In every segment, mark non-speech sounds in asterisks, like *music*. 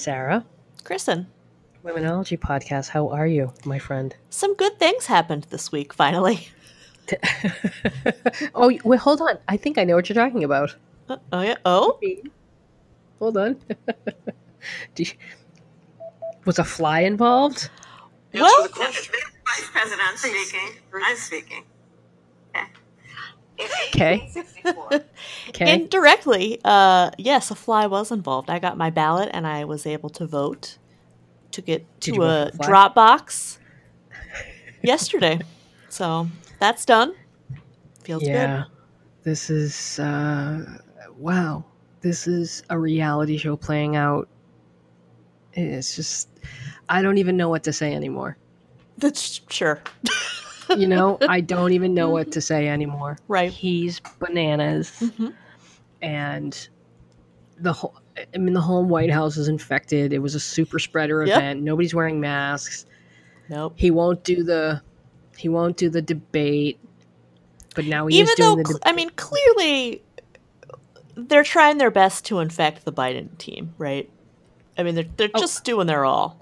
Sarah, Kristen, Womenology Podcast. How are you, my friend? some good things happened this week, finally. *laughs* oh, wait, hold on. I think I know what you're talking about. Uh, oh, yeah. Oh? Hold on. *laughs* Do you- was a fly involved? Well, Vice President speaking. I'm speaking. Okay. Okay. indirectly, uh, yes, a fly was involved. I got my ballot and I was able to vote to get Did to a for the fly? drop box yesterday. So that's done. Feels good. yeah. This is uh wow. This is a reality show playing out. It's just I don't even know what to say anymore. That's sure. *laughs* You know, *laughs* I don't even know what to say anymore. Right. He's bananas. Mhm. and the whole I mean the whole White House is infected. It was a super spreader Yep. event. Nobody's wearing masks. Nope. He won't do the he won't do the debate. But now he Even doing though, cl- I mean, clearly they're trying their best to infect the Biden team, right? I mean, they're, they're Oh. just doing their all.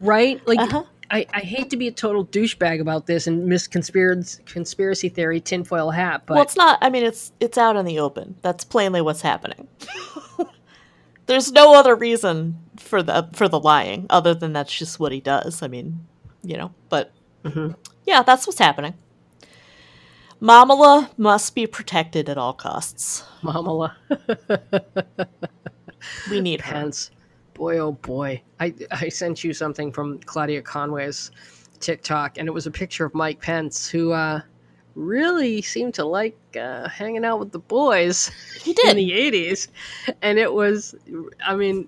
right? Like *laughs* Uh-huh. I, I hate to be a total douchebag about this and miss conspiracy conspiracy theory tinfoil hat, but well, it's not. I mean, it's it's out in the open. That's plainly what's happening. *laughs* There's no other reason for the for the lying other than that's just what he does. I mean, you know. But Mhm. yeah, that's what's happening. Momala must be protected at all costs. Momala *laughs* We need her. Pence. Boy oh boy. I I sent you something from Claudia Conway's TikTok and it was a picture of Mike Pence who uh really seemed to like uh, hanging out with the boys He *laughs* did. in the 80s and it was i mean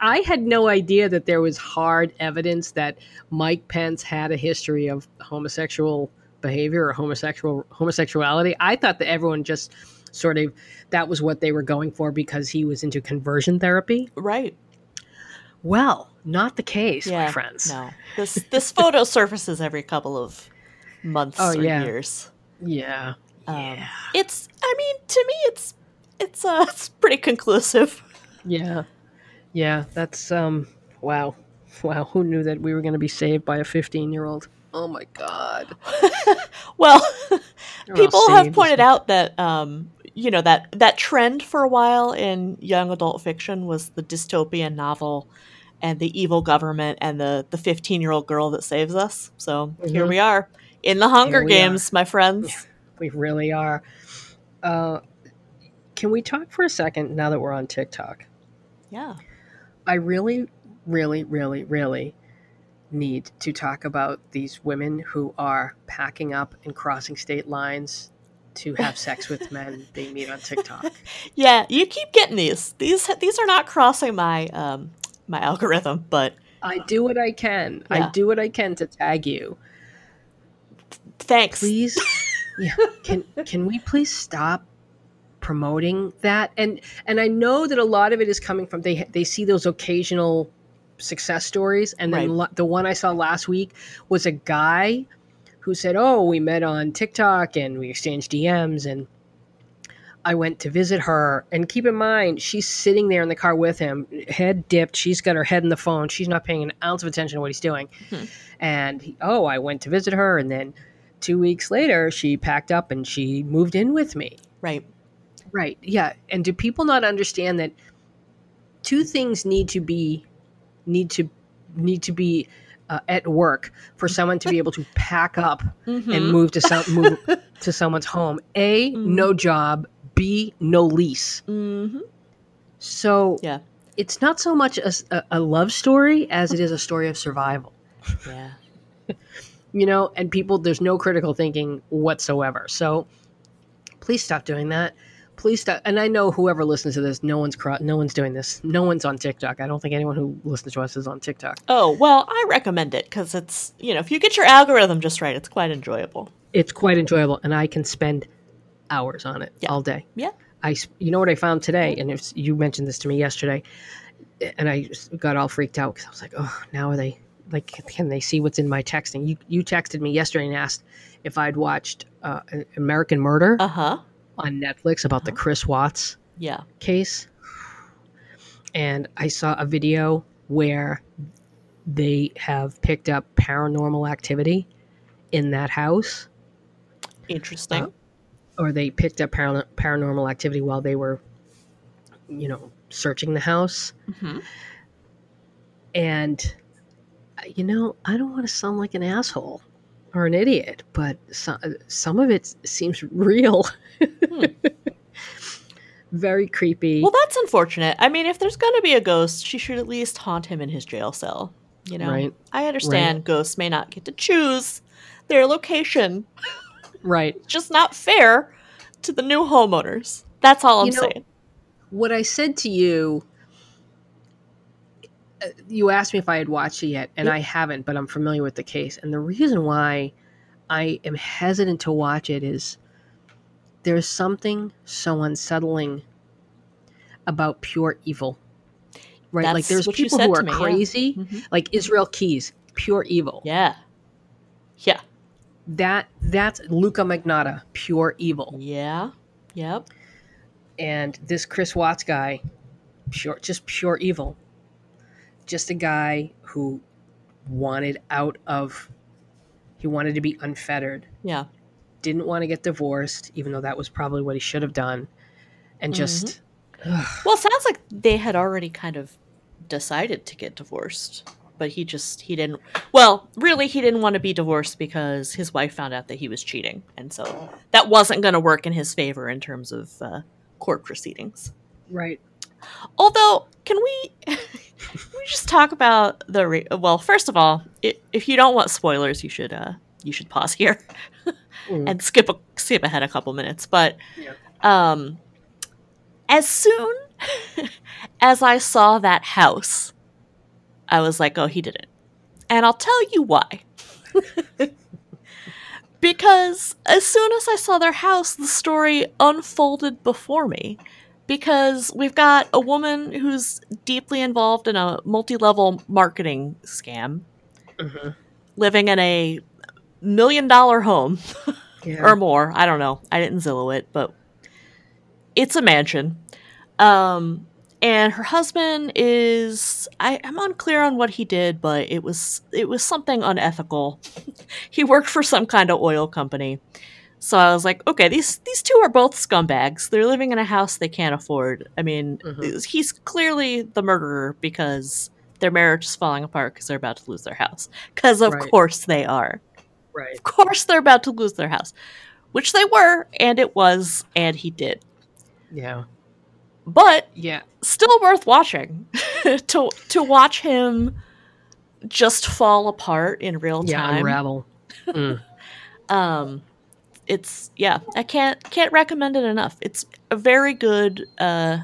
i had no idea that there was hard evidence that mike pence had a history of homosexual behavior or homosexual homosexuality i thought that everyone just sort of that was what they were going for because he was into conversion therapy Right. Well not the case Yeah. my friends No. This this *laughs* photo surfaces every couple of months Oh, or yeah. years. yeah Um, Yeah. It's. I mean, to me, it's it's uh, *laughs* it's pretty conclusive. yeah yeah that's um wow wow who knew that we were going to be saved by a 15 year old oh my god *laughs* Well, people have pointed out that um, you know that that trend for a while in young adult fiction was the dystopian novel and the evil government and the the 15 year old girl that saves us. So here Mhm. we are in the Hunger Here we are. Games, my friends. We really are. Uh, can we talk for a second now that we're on TikTok? Yeah. I really, really, really, really need to talk about these women who are packing up and crossing state lines to have sex with men *laughs* they meet on TikTok. Yeah, you keep getting these. These these are not crossing my um my algorithm, but I do what I can. Yeah. I do what I can to tag you. thanks. please *laughs* yeah can can we please stop promoting that and and i know that a lot of it is coming from they they see those occasional success stories and then Right. lo- the one i saw last week was a guy who said oh we met on tiktok and we exchanged dms and i went to visit her. And keep in mind she's sitting there in the car with him head dipped. She's got her head in the phone. She's not paying an ounce of attention to what he's doing. Mhm. and he, oh i went to visit her. And then two weeks later she packed up and she moved in with me. Right. right. Yeah. And do people not understand that two things need to be need to need to be uh, at work for someone to be able to pack up and Mhm. move to some move *laughs* to someone's home a Mhm. no job b no lease Mhm. so Yeah. it's not so much a love story as it is a story of survival Yeah. *laughs* you know and people there's no critical thinking whatsoever so please stop doing that please stop and i know whoever listens to this no one's cro- no one's doing this no one's on tiktok i don't think anyone who listens to us is on tiktok Oh, well, I recommend it because it's, you know, if you get your algorithm just right, it's quite enjoyable. it's quite enjoyable and i can spend hours on it Yeah. all day Yeah. i you know what i found today and if you mentioned this to me yesterday and i just got all freaked out because i was like oh now are they like can they see what's in my texting you you texted me yesterday and asked if i'd watched uh, american murder Uh huh. On netflix about the chris watts Yeah. case and i saw a video where they have picked up paranormal activity in that house, Interesting. Uh, or they picked up paran- paranormal activity while they were, you know, searching the house. Mhm. And, uh, you know, I don't want to sound like an asshole or an idiot, but some, some of it seems real. Hmm. *laughs* Very creepy. Well, that's unfortunate. I mean, if there's going to be a ghost, she should at least haunt him in his jail cell. You know, Right. I understand ghosts may not get to choose their location. right. *laughs* Just not fair to the new homeowners. That's all I'm You know, saying. What I said to you, uh, you asked me if I had watched it yet, and Yep. I haven't, but I'm familiar with the case. And the reason why I am hesitant to watch it is there's something so unsettling about pure evil. Right? like there's people said who are me, yeah. crazy, Mhm. like Israel Keyes, pure evil. Yeah. Yeah. That that's Luka Magnotta, pure evil. Yeah. Yep. and this Chris Watts guy, pure, just pure evil. Just a guy who wanted out of, he wanted to be unfettered. Yeah. Didn't want to get divorced, even though that was probably what he should have done. And just, ugh, Well, sounds like they had already kind of decided to get divorced, but he just he didn't. Well, really, he didn't want to be divorced because his wife found out that he was cheating, and so that wasn't going to work in his favor in terms of uh, court proceedings. right. Although, can we *laughs* can we just talk about the re- well? First of all, i if you don't want spoilers, you should uh you should pause here *laughs* Mm. and skip a, skip ahead a couple minutes. But Yeah. um, as soon *laughs* as I saw that house, I was like, "Oh, he did it," and I'll tell you why. because as soon as I saw their house, the story unfolded before me. Because we've got a woman who's deeply involved in a multi level marketing scam, Mhm. living in a million dollar home Yeah. or more. I don't know. I didn't Zillow it, but it's a mansion. Um, and her husband is I, I'm unclear on what he did, but it was it was something unethical. *laughs* he worked for some kind of oil company. So I was like, okay, these these two are both scumbags. They're living in a house they can't afford. I mean, Mhm. he's clearly the murderer because their marriage is falling apart because they're about to lose their house. Because of Right. course they are right. of course they're about to lose their house which they were and it was and he did Yeah. but Yeah. still worth watching *laughs* to to watch him just fall apart in real time. Yeah. Unravel. Mm. *laughs* um it's yeah i can't can't recommend it enough it's a very good uh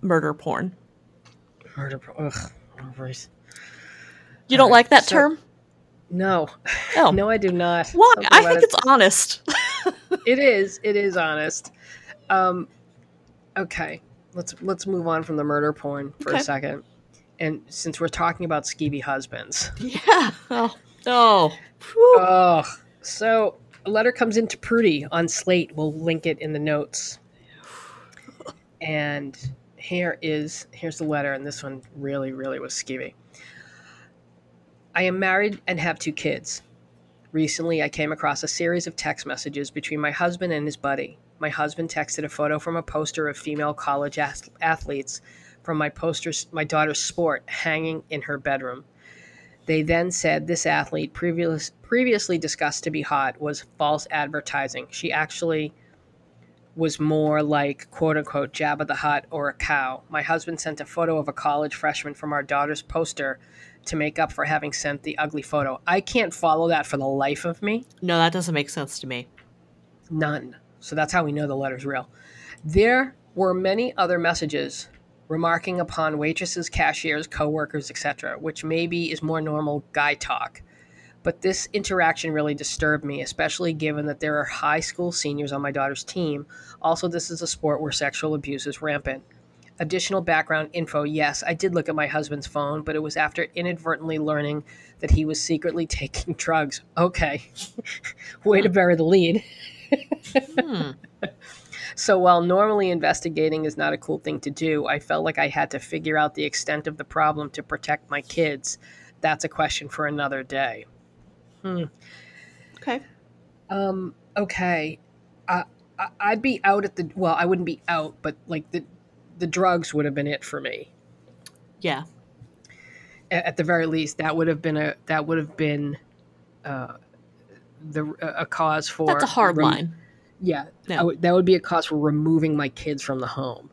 murder porn Murder. porn. Ugh. Right. you don't Alright, like that so- term No. oh *laughs* No, I do not. why Something i think it- it's honest *laughs* it is it is honest um okay let's let's move on from the murder porn for Okay. a second and since we're talking about skeevy husbands *laughs* yeah oh oh oh so a letter comes into Prudie on slate we'll link it in the notes and here is here's the letter and this one really really was skeevy i am married and have two kids Recently, I came across a series of text messages between my husband and his buddy. My husband texted a photo from a poster of female college ath- athletes from my poster's my daughter's sport hanging in her bedroom. They then said this athlete previous, previously discussed to be hot was false advertising. She actually was more like quote unquote Jabba the Hutt or a cow. My husband sent a photo of a college freshman from our daughter's poster to make up for having sent the ugly photo. I can't follow that for the life of me. no that doesn't make sense to me None. So that's how we know the letter's real. There were many other messages remarking upon waitresses, cashiers, coworkers, etc., which maybe is more normal guy talk. But this interaction really disturbed me, especially given that there are high school seniors on my daughter's team. Also, this is a sport where sexual abuse is rampant. Additional background info yes, I did look at my husband's phone, but it was after inadvertently learning that he was secretly *laughs* taking drugs. Okay. *laughs* Way to bury the lead. *laughs* Hmm. So while normally investigating is not a cool thing to do, I felt like I had to figure out the extent of the problem to protect my kids. That's a question for another day. Hmm. Okay. Um, okay. I, I'd be out at the well, I wouldn't be out, but like the the drugs would have been it for me. Yeah. At the very least, that would have been a that would have been uh, the a cause for That's a hard rem- line. Yeah. I that would be a cause for removing my kids from the home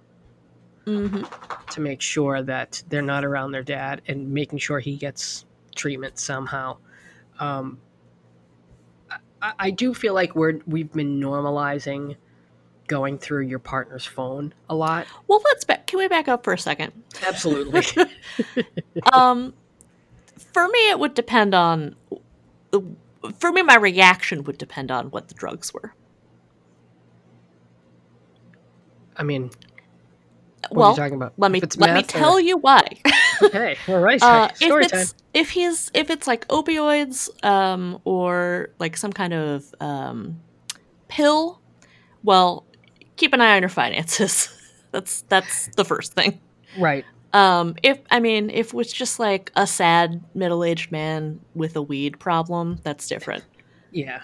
hmm to make sure that they're not around their dad and making sure he gets treatment somehow. Um, I, I do feel like we're we've been normalizing going through your partner's phone a lot. Well, let's back. Can we back up for a second? Absolutely. *laughs* *laughs* um, for me, it would depend on. For me, my reaction would depend on what the drugs were. I mean, what well, are you talking about? let me let me meth or- tell you why. *laughs* Okay, all right. uh, Story if time. it's if he's if it's like opioids um, or like some kind of um, pill, well, keep an eye on your finances. *laughs* that's that's the first thing. Right. Um, if I mean, if it's just like a sad middle-aged man with a weed problem, that's different. Yeah.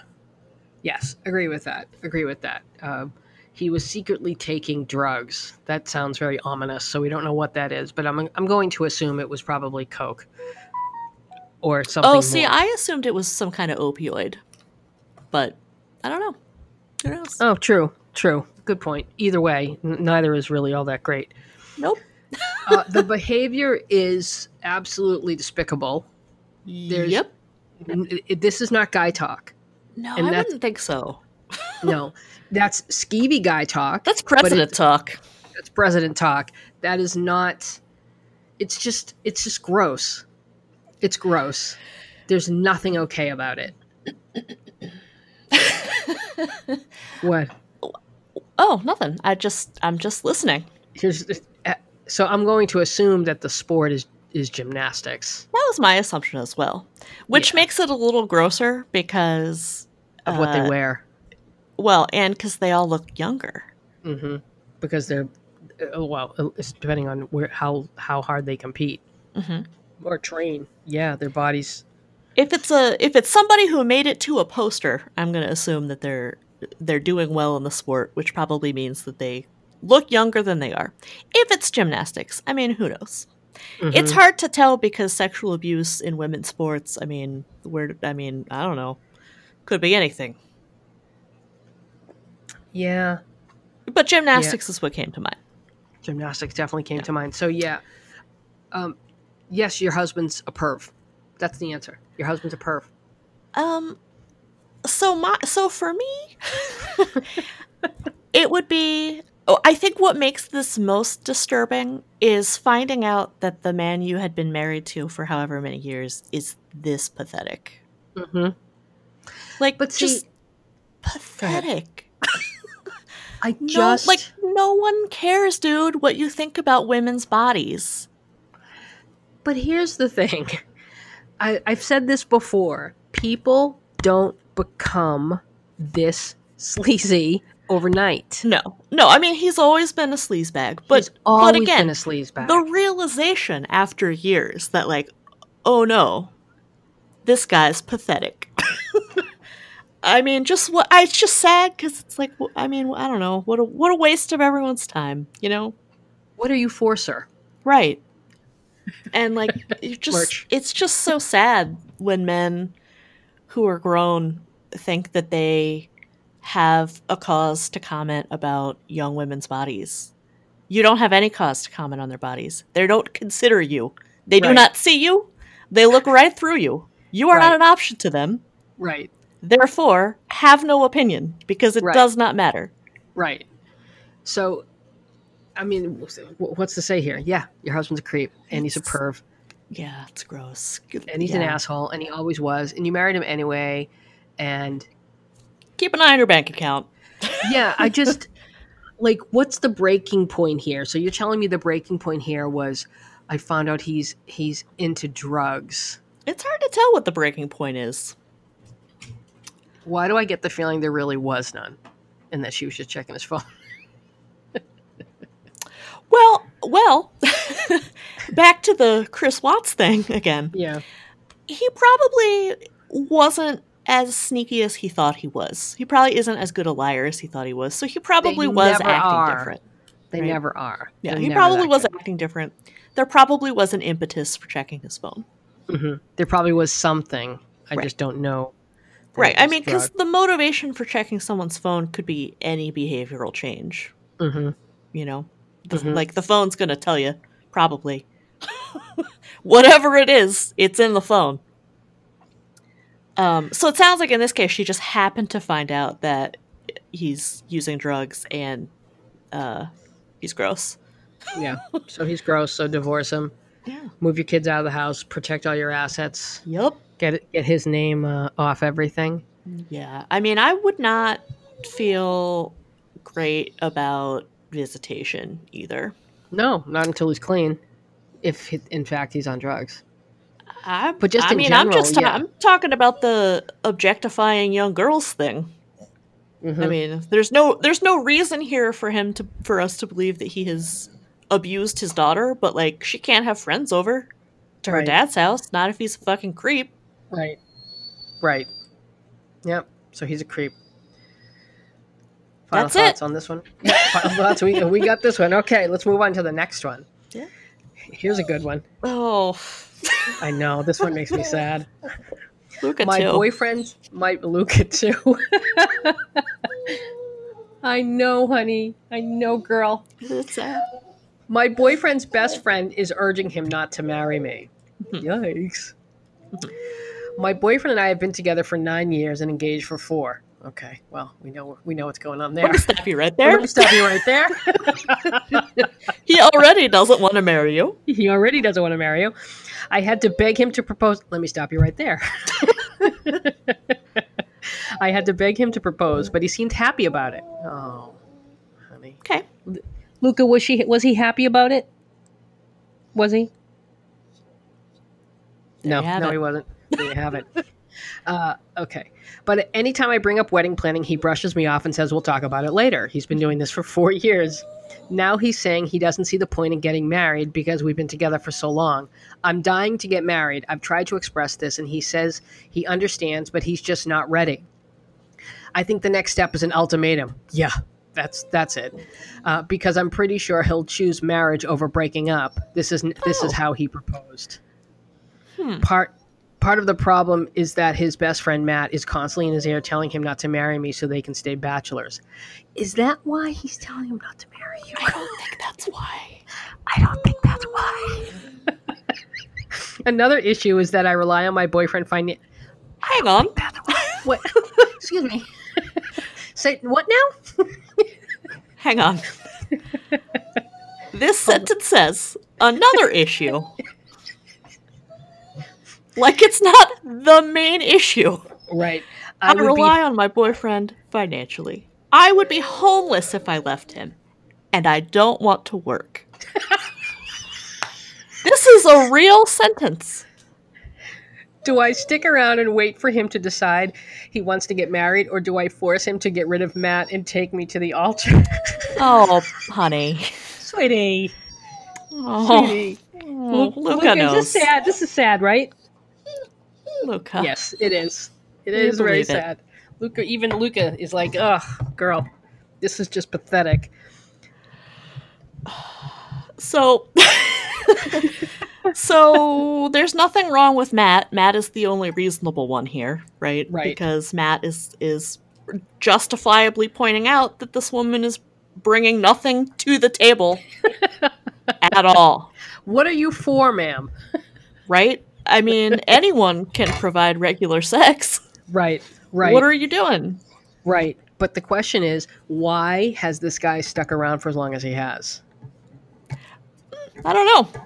Yes, agree with that. Agree with that. Um, he was secretly taking drugs. That sounds very ominous. So we don't know what that is, but I'm I'm going to assume it was probably coke or something. oh, see, more. I assumed it was some kind of opioid, but I don't know. Who knows? Oh, true, true. Good point. Either way, n- neither is really all that great. nope. *laughs* Uh, the behavior is absolutely despicable. There's- yep. N- it- this is not guy talk. No, and I wouldn't think so. No, that's skeevy guy talk. That's but it- president talk. that's president talk. That is not. It's just. It's just gross. It's gross. There's nothing okay about it. *laughs* what? Oh, nothing. I just I'm just listening. Here's. uh, So I'm going to assume that the sport is is gymnastics That was my assumption as well, which Yeah. makes it a little grosser because of what uh, they wear. Well, and because they all look younger. hmm Because they're. uh, Well, it's depending on where how how hard they compete hmm or train. Yeah, their bodies. If it's a if it's somebody who made it to a poster, I'm going to assume that they're they're doing well in the sport, which probably means that they look younger than they are. If it's gymnastics, I mean, who knows? It's Mhm. hard to tell because sexual abuse in women's sports. I mean, where I mean, I don't know, could be anything. Yeah. But gymnastics is what came to mind. gymnastics definitely came Yeah. to mind. So yeah, um, yes, your husband's a perv. That's the answer. Your husband's a perv. Um, so my so for me, *laughs* it would be. Oh, I think what makes this most disturbing is finding out that the man you had been married to for however many years is this pathetic. Mm-hmm. Like, But see- just pathetic. I No, just like no one cares, dude. What you think about women's bodies? But here's the thing. I, I've said this before. People don't become this sleazy overnight. No, no. I mean, he's always been a sleazebag, but but again, been a sleazebag. the realization after years that like oh no this guy's pathetic *laughs* i mean just what I, it's just sad because it's like i mean i don't know. What a what a waste of everyone's time you know? What are you for, sir? right. And like *laughs* it just it's just so sad when men who are grown think that they have a cause to comment about young women's bodies. You don't have any cause to comment on their bodies. They don't consider you. They do not see you. They look right through you. You are not an option to them. Right, therefore have no opinion because it Right. does not matter right. So, I mean, what's to say here? Yeah, your husband's a creep, and he's a perv, yeah it's gross and he's an asshole, and he always was, and you married him anyway, and keep an eye on your bank account yeah, I *laughs* just like what's the breaking point here? So you're telling me the breaking point here was I found out he's he's into drugs. it's hard to tell what the breaking point is Why do I get the feeling there really was none? And that she was just checking his phone. *laughs* Well, well, *laughs* back to the Chris Watts thing again. Yeah. He probably wasn't as sneaky as he thought he was. He probably isn't as good a liar as he thought he was. So he probably They was acting are. different. They Right. never are. Yeah, They're he probably was good. acting different. There probably was an impetus for checking his phone. Mhm. There probably was something. I Right. just don't know. Right. I mean, because the motivation for checking someone's phone could be any behavioral change. Mhm. You know, the, Mhm. like the phone's going to tell you probably *laughs* whatever it is. It's in the phone. Um, so it sounds like in this case, she just happened to find out that he's using drugs and uh, he's gross. Yeah. *laughs* So he's gross. So divorce him. Yeah. Move your kids out of the house. Protect all your assets. Yep. Get get his name uh, off everything. Yeah. I mean, I would not feel great about visitation either. No, not until he's clean. If he, in fact he's on drugs. I, But just I mean, I'm just ta- yeah. I'm talking about the objectifying young girls thing. I Mhm. mean, there's no there's no reason here for him to for us to believe that he has abused his daughter, but like she can't have friends over to her Right. dad's house, not if he's a fucking creep. Right. Right. Yep. So he's a creep. Final That's it. thoughts on this one. *laughs* Final thoughts. We we got this one. Okay, let's move on to the next one. Yeah. Here's a good one. Oh, I know this one makes me *laughs* sad. Luca my too. boyfriend, my Luca too. *laughs* I know, honey. I know, girl. It's sad. My boyfriend's best friend is urging him not to marry me. Mm-hmm. Yikes. Mm-hmm. My boyfriend and I have been together for nine years and engaged for four. Okay, well, we know we know what's going on there. Let me stop you right there. Let me stop you right there. He already doesn't want to marry you. he already doesn't want to marry you. I had to beg him to propose. Let me stop you right there. *laughs* I had to beg him to propose, but he seemed happy about it. Oh, honey. Okay. Luca, was she was he happy about it? Was he? No, no, it. he wasn't. There you have it. Uh, okay, but anytime I bring up wedding planning, he brushes me off and says we'll talk about it later. He's been doing this for four *laughs* years. Now he's saying he doesn't see the point in getting married because we've been together for so long. I'm dying to get married. I've tried to express this, and he says he understands, but he's just not ready. I think the next step is an ultimatum. Yeah, that's that's it. Uh, because I'm pretty sure he'll choose marriage over breaking up. This is this is Oh. how he proposed. Hmm. Part part of the problem is that his best friend Matt is constantly in his ear telling him not to marry me so they can stay bachelors. Is that why he's telling him not to marry you? I don't think that's why. I don't think that's why. *laughs* Another issue is that I rely on my boyfriend finding. Hang on. What? *laughs* Excuse me. Say what now? Hang on. This sentence says another issue. *laughs* *laughs* Like it's not the main issue. Right. I, be- rely on my boyfriend financially. I would be homeless if I left him, and I don't want to work. *laughs* this is a real sentence. Do I stick around and wait for him to decide he wants to get married, or do I force him to get rid of Matt and take me to the altar? *laughs* Oh, honey. Sweetie, Oh, sweetie. oh, Luca Luca, knows. This is sad. This is sad, right? Luca. Yes, it is. It is very it? sad. Luca, even Luca is like, ugh, girl, this is just pathetic. *sighs* So, *laughs* so there's nothing wrong with Matt. Matt is the only reasonable one here, right? Right. Because Matt is is justifiably pointing out that this woman is bringing nothing to the table *laughs* at all, What are you for, ma'am? right? I mean, anyone can provide regular sex. Right, right, What are you doing? right. But the question is, why has this guy stuck around for as long as he has? I don't know.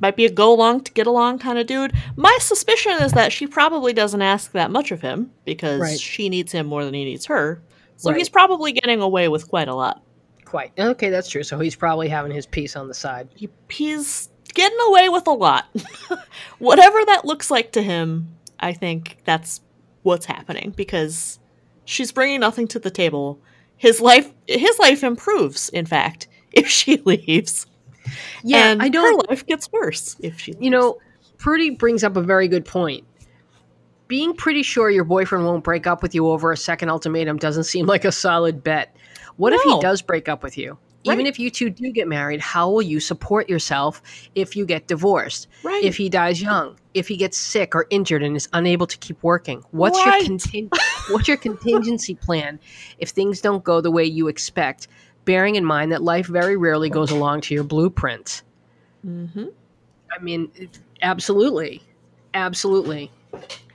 Might be a go along to get along kind of dude. My suspicion is that she probably doesn't ask that much of him because Right. she needs him more than he needs her. So Right. he's probably getting away with quite a lot. Quite. Okay, that's true. So he's probably having his piece on the side. He, he's getting away with a lot. *laughs* Whatever that looks like to him, I think that's what's happening because she's bringing nothing to the table. His life his life improves, in fact, *laughs* if she leaves. Yeah, and I don't. Her life gets worse if she. Leaves. You know, Prudie brings up a very good point. Being pretty sure your boyfriend won't break up with you over a second ultimatum doesn't seem like a solid bet. What if he does break up with you? Even if you two do get married, how will you support yourself if you get divorced? right? If he dies young, if he gets sick or injured and is unable to keep working, what's Right. your what's your contingency plan if things don't go the way you expect? Bearing in mind that life very rarely goes along to your blueprint. hmm I mean, absolutely, absolutely.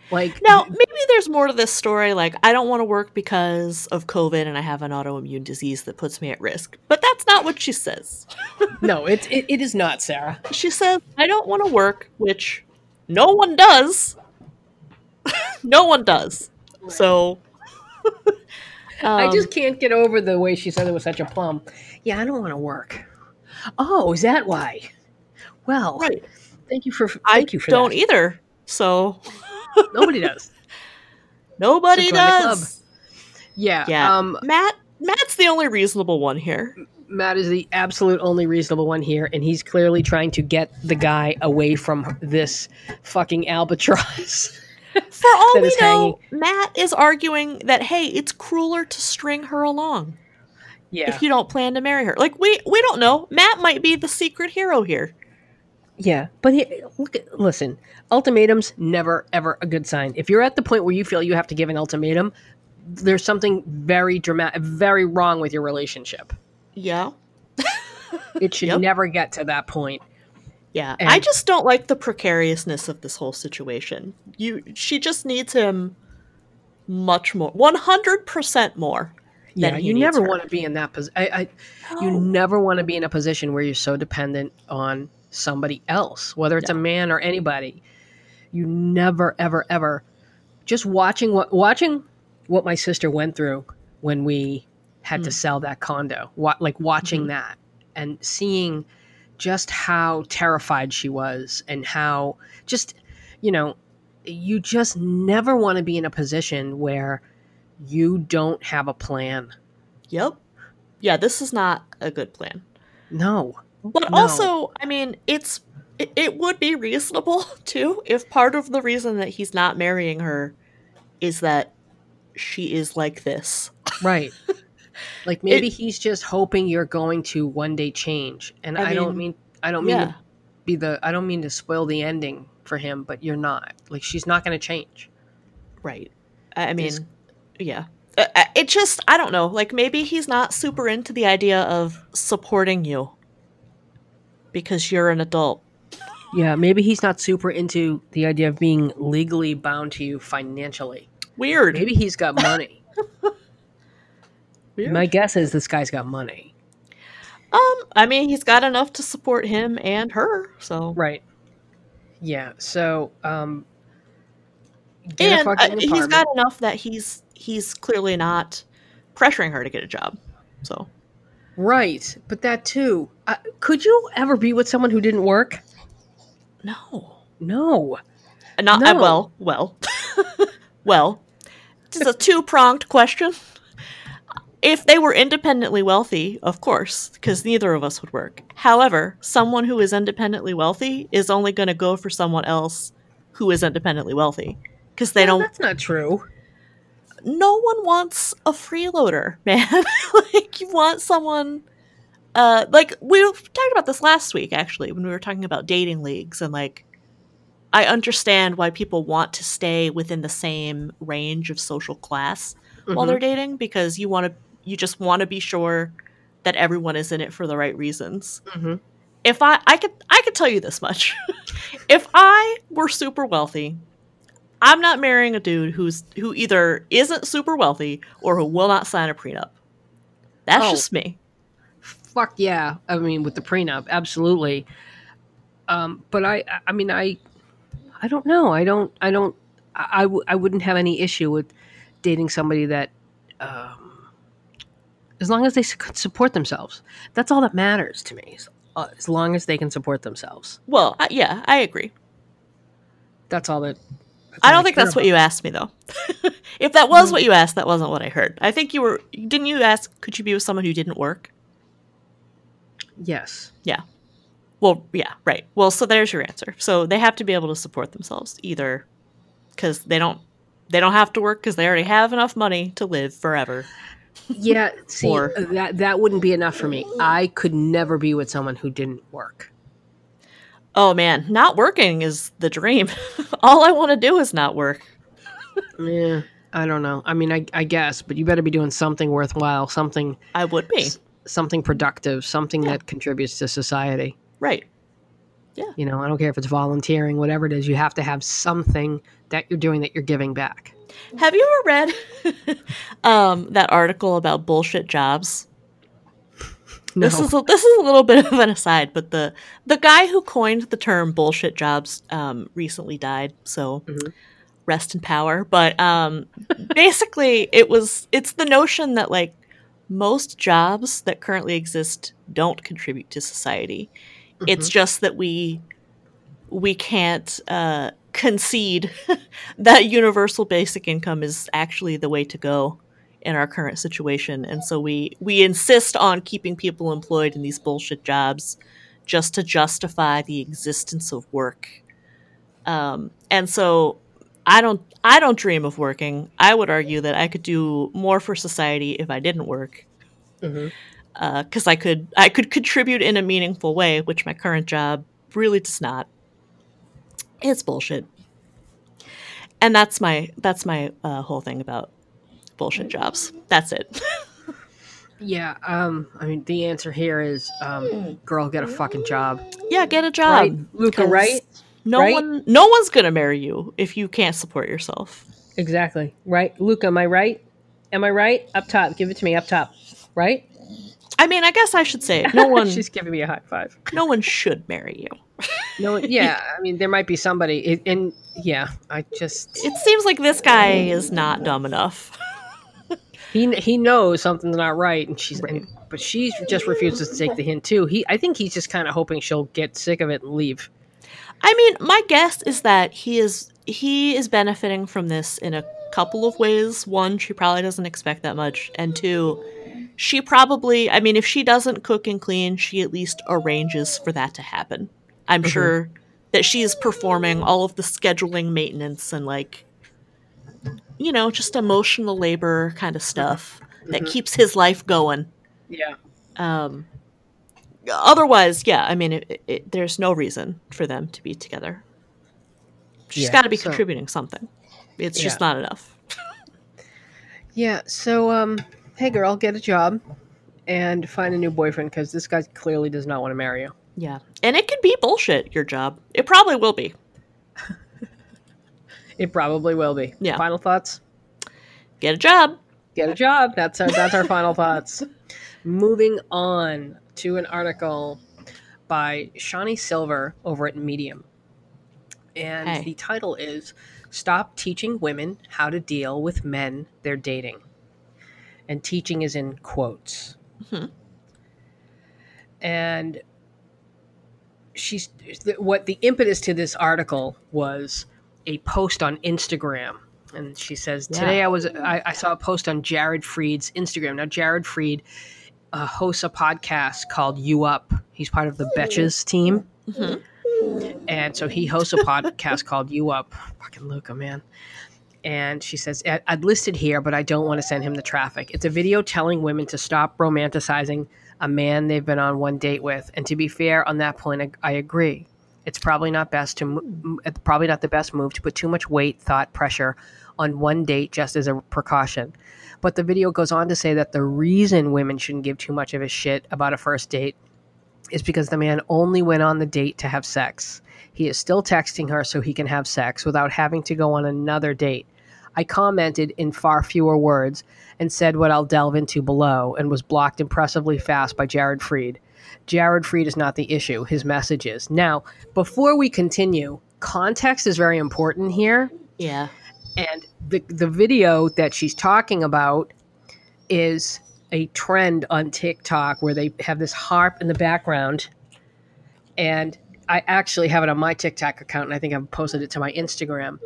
Like Now, maybe there's more to this story. Like, I don't want to work because of COVID and I have an autoimmune disease that puts me at risk. But that's not what she says. no, it, it it is not, Sarah. *laughs* She says, I don't want to work, which no one does. *laughs* no one does. So. I um, just can't get over the way she said it was such a plum. Yeah, I don't want to work. Oh, is that why? Well, Right. thank you for I thank you for don't that. either. So. Nobody does. Nobody So join the club. does. Yeah. Yeah. Um, Matt. Matt's the only reasonable one here. Matt is the absolute only reasonable one here, and he's clearly trying to get the guy away from this fucking albatross. *laughs* For all we know, Matt is arguing that hey, it's crueler to string her along yeah. if you don't plan to marry her. Like we we don't know. Matt might be the secret hero here. Yeah, but he, look, at, listen. Ultimatums never ever a good sign. If you're at the point where you feel you have to give an ultimatum, there's something very dramatic, very wrong with your relationship. Yeah. *laughs* It should Yep. never get to that point. Yeah. And- I just don't like the precariousness of this whole situation. You she just needs him much more. 100% more. Yeah, you never want to be in that position. I, I, you never want to be in a position where you're so dependent on somebody else, whether it's a man or anybody. You never, ever, ever. Just watching what watching what my sister went through when we had to Mm. sell that condo, wa- like watching Mhm. that and seeing just how terrified she was and how just you know you just never want to be in a position where you don't have a plan Yep. Yeah, this is not a good plan. no But No. also, I mean, it's it, it would be reasonable *laughs* too if part of the reason that he's not marrying her is that she is like this. right *laughs* like maybe he's just hoping you're going to one day change and I i, don't mean, mean i don't mean yeah. to be the i don't mean to spoil the ending for him but you're not like she's not going to change Right. I I mean, yeah. Uh, uh, It just, I don't know. Like, maybe he's not super into the idea of supporting you because you're an adult. yeah maybe he's not super into the idea of being legally bound to you financially Weird. maybe he's got money Weird. my guess is this guy's got money Um, I mean, he's got enough to support him and her, so. right yeah so um And uh, he's got enough that he's he's clearly not pressuring her to get a job. So Right, but that too. Uh, could you ever be with someone who didn't work? no, No. not uh, well, well, *laughs* well. This is a two pronged question. If they were independently wealthy, of course, because neither of us would work. However, someone who is independently wealthy is only going to go for someone else who is independently wealthy because they Well, don't That's not true. No one wants a freeloader, *laughs* man. like you want someone uh like we talked about this last week actually when we were talking about dating leagues and like I understand why people want to stay within the same range of social class while Mhm. they're dating because you want to you just want to be sure that everyone is in it for the right reasons. Mhm. If I I could I could tell you this much. *laughs* if I were super wealthy, I'm not marrying a dude who's who either isn't super wealthy or who will not sign a prenup. That's Oh. just me. Fuck yeah. I mean, with the prenup, absolutely. Um, but I, I mean, I, I don't know. I don't, I don't, I, I, w- I wouldn't have any issue with dating somebody that, um, as long as they s- could support themselves. That's all that matters to me. As, uh, as long as they can support themselves. Well, I, yeah, I agree. That's all that. I don't think care that's what you asked me though. *laughs* if that was mm. what you asked, that wasn't what I heard. I think you were didn't you ask could you be with someone who didn't work? Yes. Yeah. Well, yeah, right. Well, so there's your answer. So they have to be able to support themselves either because they don't they don't have to work because they already have enough money to live forever. Yeah. See, Or- that that wouldn't be enough for me. I could never be with someone who didn't work. Oh man, not working is the dream. *laughs* All I want to do is not work. Yeah. I don't know. I mean, I, I guess, but you better be doing something worthwhile, something I would be something productive, something Yeah. that contributes to society. right. Yeah. You know, I don't care if it's volunteering, whatever it is. You have to have something that you're doing that you're giving back. Have you ever read *laughs* um, that article about bullshit jobs? No. This is a, this is a little bit *laughs* of an aside, but the the guy who coined the term bullshit jobs um, recently died. So Mhm. rest in power. But um, *laughs* basically, it was it's the notion that like most jobs that currently exist don't contribute to society. It's just that we we can't uh, concede *laughs* that universal basic income is actually the way to go in our current situation. And so we we insist on keeping people employed in these bullshit jobs just to justify the existence of work. Um, and so i don't i don't dream of working. I would argue that i could do more for society if i didn't work. Mhm. because I could I could contribute in a meaningful way, which my current job really does not. It's bullshit, and that's my that's my uh, whole thing about bullshit jobs. That's it. Yeah. Um. I mean, the answer here is, um, girl, get a fucking job. yeah, get a job, right, Luca? Right. No Right? one no one's gonna marry you if you can't support yourself. Exactly. Right, Luca. Am I right? Am I right? Up top. Give it to me. Up top. Right. I mean, I guess I should say it. no *laughs* one She's giving me a high five. no one should marry you. *laughs* No. Yeah. I mean, there might be somebody. It, and yeah, I just It seems like this guy is not dumb enough. He he knows something's not right, and she's Right. and, but she just refuses to take the hint too. He, I think he's just kind of hoping she'll get sick of it and leave. I mean, my guess is that he is he is benefiting from this in a couple of ways. One, she probably doesn't expect that much, and two, she probably I mean, if she doesn't cook and clean, she at least arranges for that to happen. I'm Mhm. sure that she is performing all of the scheduling maintenance and like you know, just emotional labor kind of stuff that Mhm. keeps his life going. Yeah. Um, otherwise, yeah, I mean, it, it, there's no reason for them to be together. She's Yeah, got to be so- contributing something. It's just not enough. *laughs* Yeah. So, um, hey, girl, get a job and find a new boyfriend because this guy clearly does not want to marry you. Yeah, and it could be bullshit. Your job, it probably will be. *laughs* It probably will be. Yeah. Final thoughts. Get a job. Get a job. That's our that's our final thoughts. *laughs* Moving on to an article by Shawnee Silver over at Medium. And Hey. the title is Stop Teaching Women How to Deal with Men They're Dating. And teaching is in quotes. Mhm. And she's what the impetus to this article was a post on Instagram. And she says, Yeah. Today I was I, I saw a post on Jared Freid's Instagram. Now Jared Freid uh, hosts a podcast called You Up. He's part of the Betches team. Mhm. And so he hosts a podcast *laughs* called You Up. Fucking Luca, man. And she says, "I- I'd listed here, but I don't want to send him the traffic. It's a video telling women to stop romanticizing a man they've been on one date with. And to be fair, on that point, I, I agree. It's probably not best to, probably not the best move to put too much weight, thought, pressure on one date just as a precaution. But the video goes on to say that the reason women shouldn't give too much of a shit about a first date is because the man only went on the date to have sex. He is still texting her so he can have sex without having to go on another date. I commented in far fewer words and said what I'll delve into below and was blocked impressively fast by Jared Freid. Jared Freid is not the issue, his message is. Now, before we continue, context is very important here. Yeah. And the the video that she's talking about is a trend on TikTok where they have this harp in the background. And I actually have it on my TikTok account and I think I've posted it to my Instagram.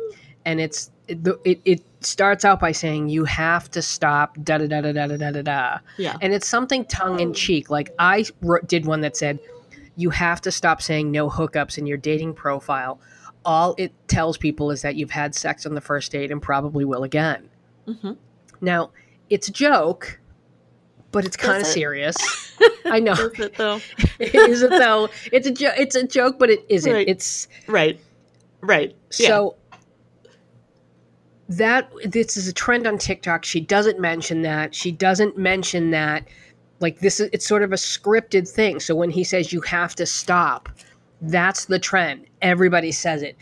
And it's it, it, starts out by saying you have to stop da da da da da da da da Yeah. and it's something tongue in cheek like i wrote, did one that said you have to stop saying no hookups in your dating profile all it tells people is that you've had sex on the first date and probably will again hmm now it's a joke but it's kind of it? serious *laughs* i know Is it though? is *laughs* it though it's a jo- it's a joke but it isn't Right. it's Right. Right. Yeah. That this is a trend on TikTok. She doesn't mention that. She doesn't mention that like this is it's sort of a scripted thing. So when he says you have to stop, that's the trend. Everybody says it.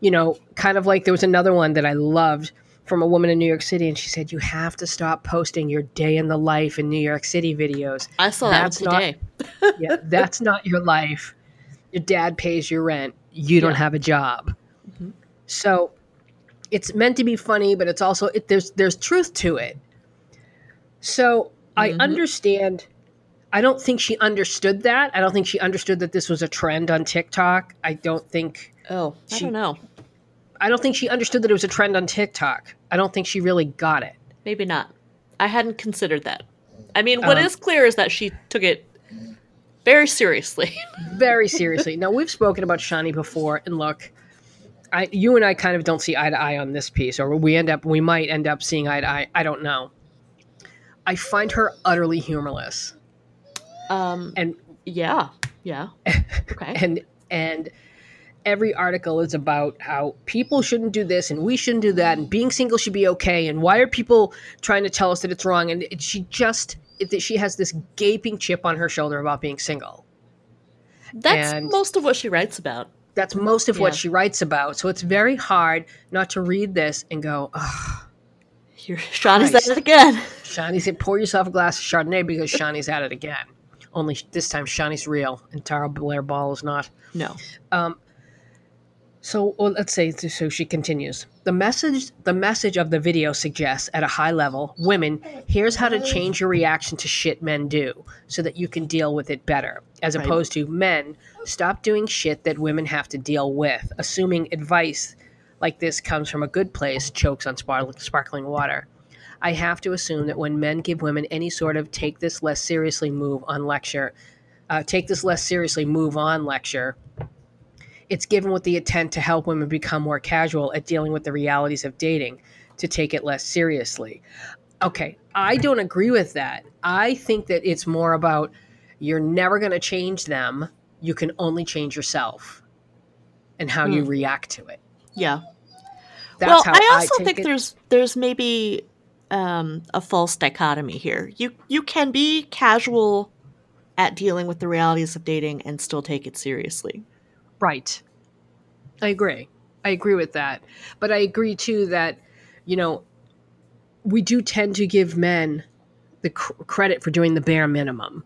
You know, kind of like there was another one that I loved from a woman in New York City and she said you have to stop posting your day in the life in New York City videos. I saw that that's not- today. *laughs* Yeah, that's not your life. Your dad pays your rent. You don't Yeah. have a job. Mhm. So it's meant to be funny, but it's also it, there's there's truth to it. So I Mhm. understand. I don't think she understood that. I don't think she understood that this was a trend on TikTok. I don't think Oh, I don't know. I don't think she understood that it was a trend on TikTok. I don't think she really got it. Maybe not. I hadn't considered that. I mean, what is Um, clear is that she took it very seriously. very seriously. now we've spoken about Shani before, and look, I you and I kind of don't see eye to eye on this piece, or we end up we might end up seeing eye to eye. I don't know. I find her utterly humorless, Um, and yeah, yeah. *laughs* Okay. and and every article is about how people shouldn't do this and we shouldn't do that, and being single should be okay, and why are people trying to tell us that it's wrong? And it, she just it, she has this gaping chip on her shoulder about being single. That's and- most of what she writes about. That's most of what she writes about. So it's very hard not to read this and go, oh, Here, Shani's Christ. at it again. *laughs* Shani's said, pour yourself a glass of Chardonnay because Shani's at it again. Only this time Shani's real and Tara Blair Ball is not. No. Um, so well, let's say so she continues. The message the message of the video suggests at a high level, women, here's how to change your reaction to shit men do so that you can deal with it better. As Right. opposed to men, stop doing shit that women have to deal with, assuming advice like this comes from a good place, chokes on sparkling, sparkling water. I have to assume that when men give women any sort of take this less seriously move on lecture, uh, take this less seriously move on lecture, it's given with the intent to help women become more casual at dealing with the realities of dating, to take it less seriously. Okay, I don't agree with that. I think that it's more about you're never going to change them. You can only change yourself and how you Hmm. react to it. Yeah. That's well, I also take think it. there's there's maybe um, a false dichotomy here. You you can be casual at dealing with the realities of dating and still take it seriously. Right. I agree. I agree with that. But I agree too that, you know, we do tend to give men the cr- credit for doing the bare minimum.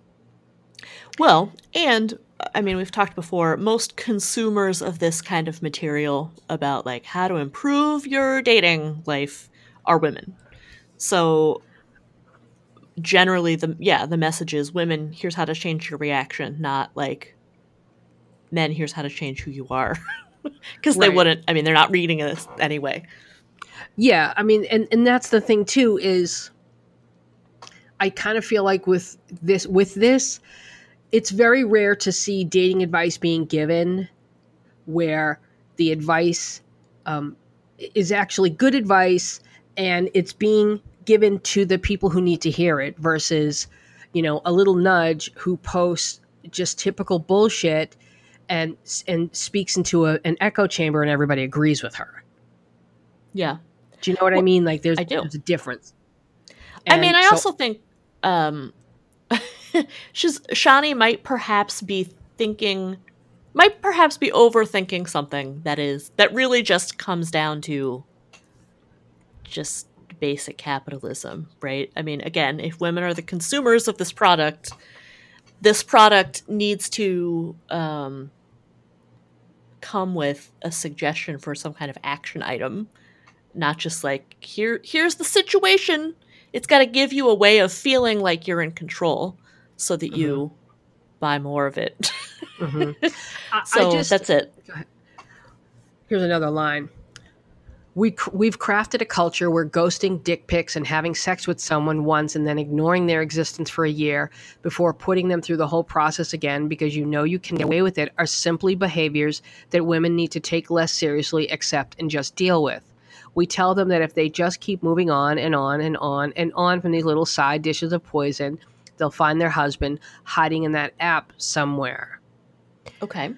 Well, and I mean, we've talked before, most consumers of this kind of material about like how to improve your dating life are women. So generally the yeah, the message is women, here's how to change your reaction, not like men, here's how to change who you are. *laughs* Because they wouldn't I mean, they're not reading this anyway. Yeah, I mean, and and that's the thing too is I kind of feel like with this with this it's very rare to see dating advice being given where the advice um, is actually good advice and it's being given to the people who need to hear it versus you know a little nudge who posts just typical bullshit and and speaks into a, an echo chamber and everybody agrees with her Yeah. do you know what I mean? Like there's I do. there's a difference. I mean, I so- also think um, *laughs* she's Shani might perhaps be thinking, might perhaps be overthinking something that is that really just comes down to just basic capitalism, right? I mean, again, if women are the consumers of this product, this product needs to um, come with a suggestion for some kind of action item not just like here here's the situation. It's got to give you a way of feeling like you're in control so that you buy more of it. *laughs* Mhm. I, so I just that's it. Here's another line. We we've crafted a culture where ghosting dick pics and having sex with someone once and then ignoring their existence for a year before putting them through the whole process again because you know you can get away with it are simply behaviors that women need to take less seriously, accept, and just deal with. We tell them that if they just keep moving on and on and on and on from these little side dishes of poison, they'll find their husband hiding in that app somewhere. Okay.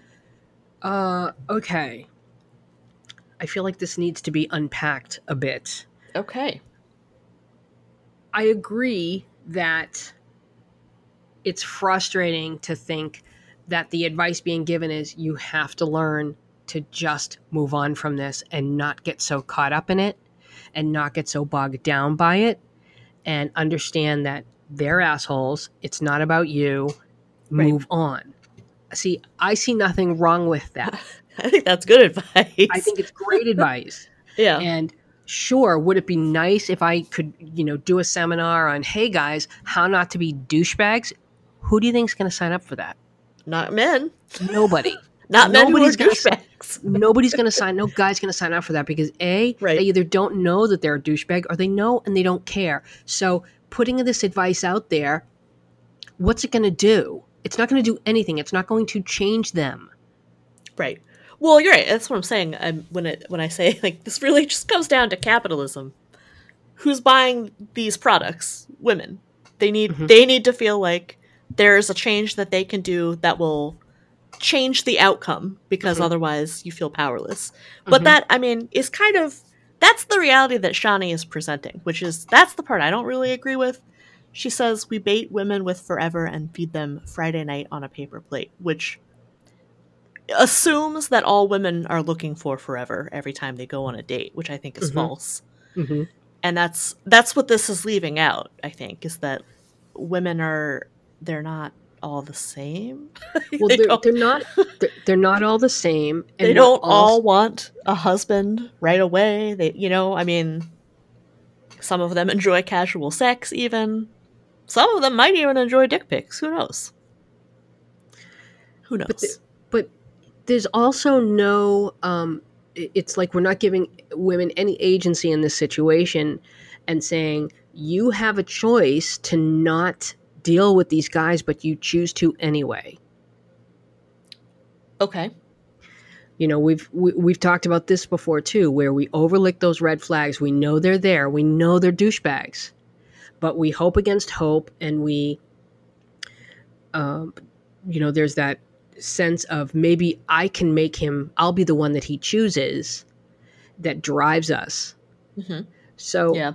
Uh, okay. I feel like this needs to be unpacked a bit. Okay. I agree that it's frustrating to think that the advice being given is you have to learn to just move on from this and not get so caught up in it and not get so bogged down by it and understand that they're assholes. It's not about you. Move on. See, I see nothing wrong with that. *laughs* *laughs* I think that's good advice. I think it's great *laughs* advice. yeah. And sure, would it be nice if I could, you know, do a seminar on, hey guys, how not to be douchebags? Who do you think's going to sign up for that? Not men. Nobody. *laughs* Not men who are Nobody's gonna douchebags. Nobody's going to sign. No guy's going to sign up for that because a Right. they either don't know that they're a douchebag or they know and they don't care. So putting this advice out there, what's it going to do? It's not going to do anything. It's not going to change them. Right. Well, you're right. That's what I'm saying. I'm, when it when I say *laughs* like this really just comes down to capitalism. Who's buying these products? Women. They need Mhm. they need to feel like there's a change that they can do that will change the outcome because Mhm. otherwise you feel powerless. But Mhm. that I mean is kind of that's the reality that Shani is presenting, which is that's the part I don't really agree with. She says we bait women with forever and feed them Friday night on a paper plate, which assumes that all women are looking for forever every time they go on a date, which I think is Mhm. false. Mm-hmm. And that's that's what this is leaving out, I think, is that women are they're not all the same. *laughs* Well, they they're, don't, they're not. They're, they're not all the same. *laughs* they don't all all want a husband right away. They you know, I mean some of them enjoy casual sex even. Some of them might even enjoy dick pics. Who knows? Who knows? But the- but there's also no um it's like we're not giving women any agency in this situation and saying you have a choice to not deal with these guys but you choose to anyway. Okay. you know we've we, we've talked about this before too where we overlook those red flags. We know they're there. We know they're douchebags. But we hope against hope and we um, you know there's that sense of maybe i can make him i'll be the one that he chooses that drives us Mhm. so Yeah.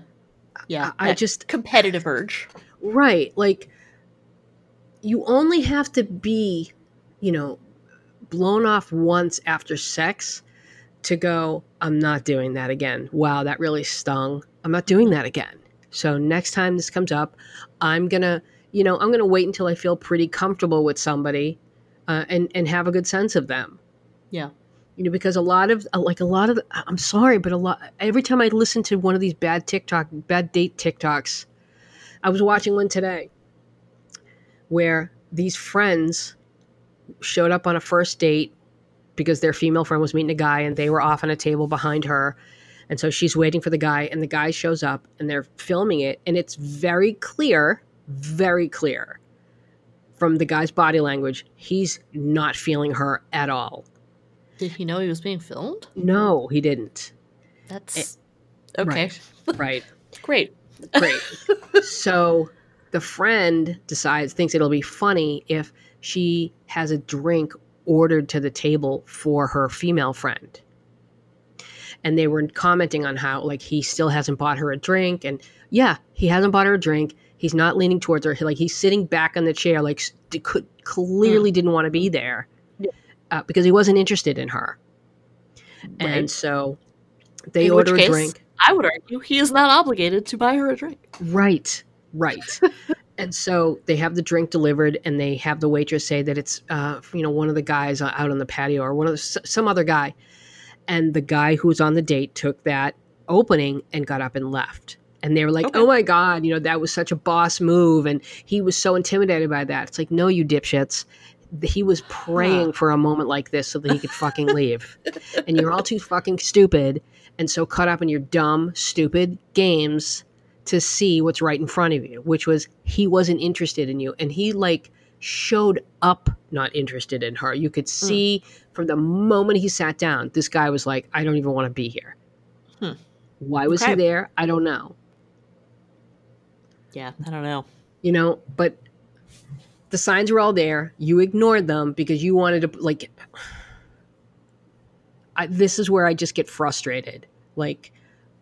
Yeah. I- I just- competitive urge. Right. Like you only have to be, you know, blown off once after sex to go, I'm not doing that again. Wow, that really stung. I'm not doing that again. So next time this comes up, I'm going to, you know, I'm going to wait until I feel pretty comfortable with somebody uh, and and have a good sense of them. Yeah. You know, because a lot of like a lot of I'm sorry, but a lot every time I listen to one of these bad TikTok bad date TikToks, I was watching one today where these friends showed up on a first date because their female friend was meeting a guy and they were off on a table behind her. And so she's waiting for the guy, and the guy shows up and they're filming it. And it's very clear, very clear from the guy's body language, he's not feeling her at all. Did he know he was being filmed? No, he didn't. That's eh, okay. Right. Right. *laughs* Great. Great. so the friend decides, thinks it'll be funny if she has a drink ordered to the table for her female friend. And they were commenting on how, like, he still hasn't bought her a drink. And yeah, he hasn't bought her a drink. He's not leaning towards her. He, like, he's sitting back on the chair, like, could, clearly didn't want to be there Yeah. uh, because he wasn't interested in her. And so they In order a drink. I would argue he is not obligated to buy her a drink. Right, right. *laughs* and so they have the drink delivered, and they have the waitress say that it's, uh, you know, one of the guys out on the patio or one of the, some other guy. And the guy who was on the date took that opening and got up and left. And they were like, Okay. "Oh my god, you know that was such a boss move," and he was so intimidated by that. It's like, no, you dipshits. He was praying for a moment like this so that he could fucking *laughs* leave, and you're all too fucking stupid and so caught up in your dumb, stupid games to see what's right in front of you, which was he wasn't interested in you. And he like showed up not interested in her. You could see mm. from the moment he sat down, this guy was like, I don't even want to be here. Hmm. Why was okay. he there? I don't know. Yeah, I don't know. You know, but the signs were all there. You ignored them because you wanted to like I, this is where I just get frustrated. Like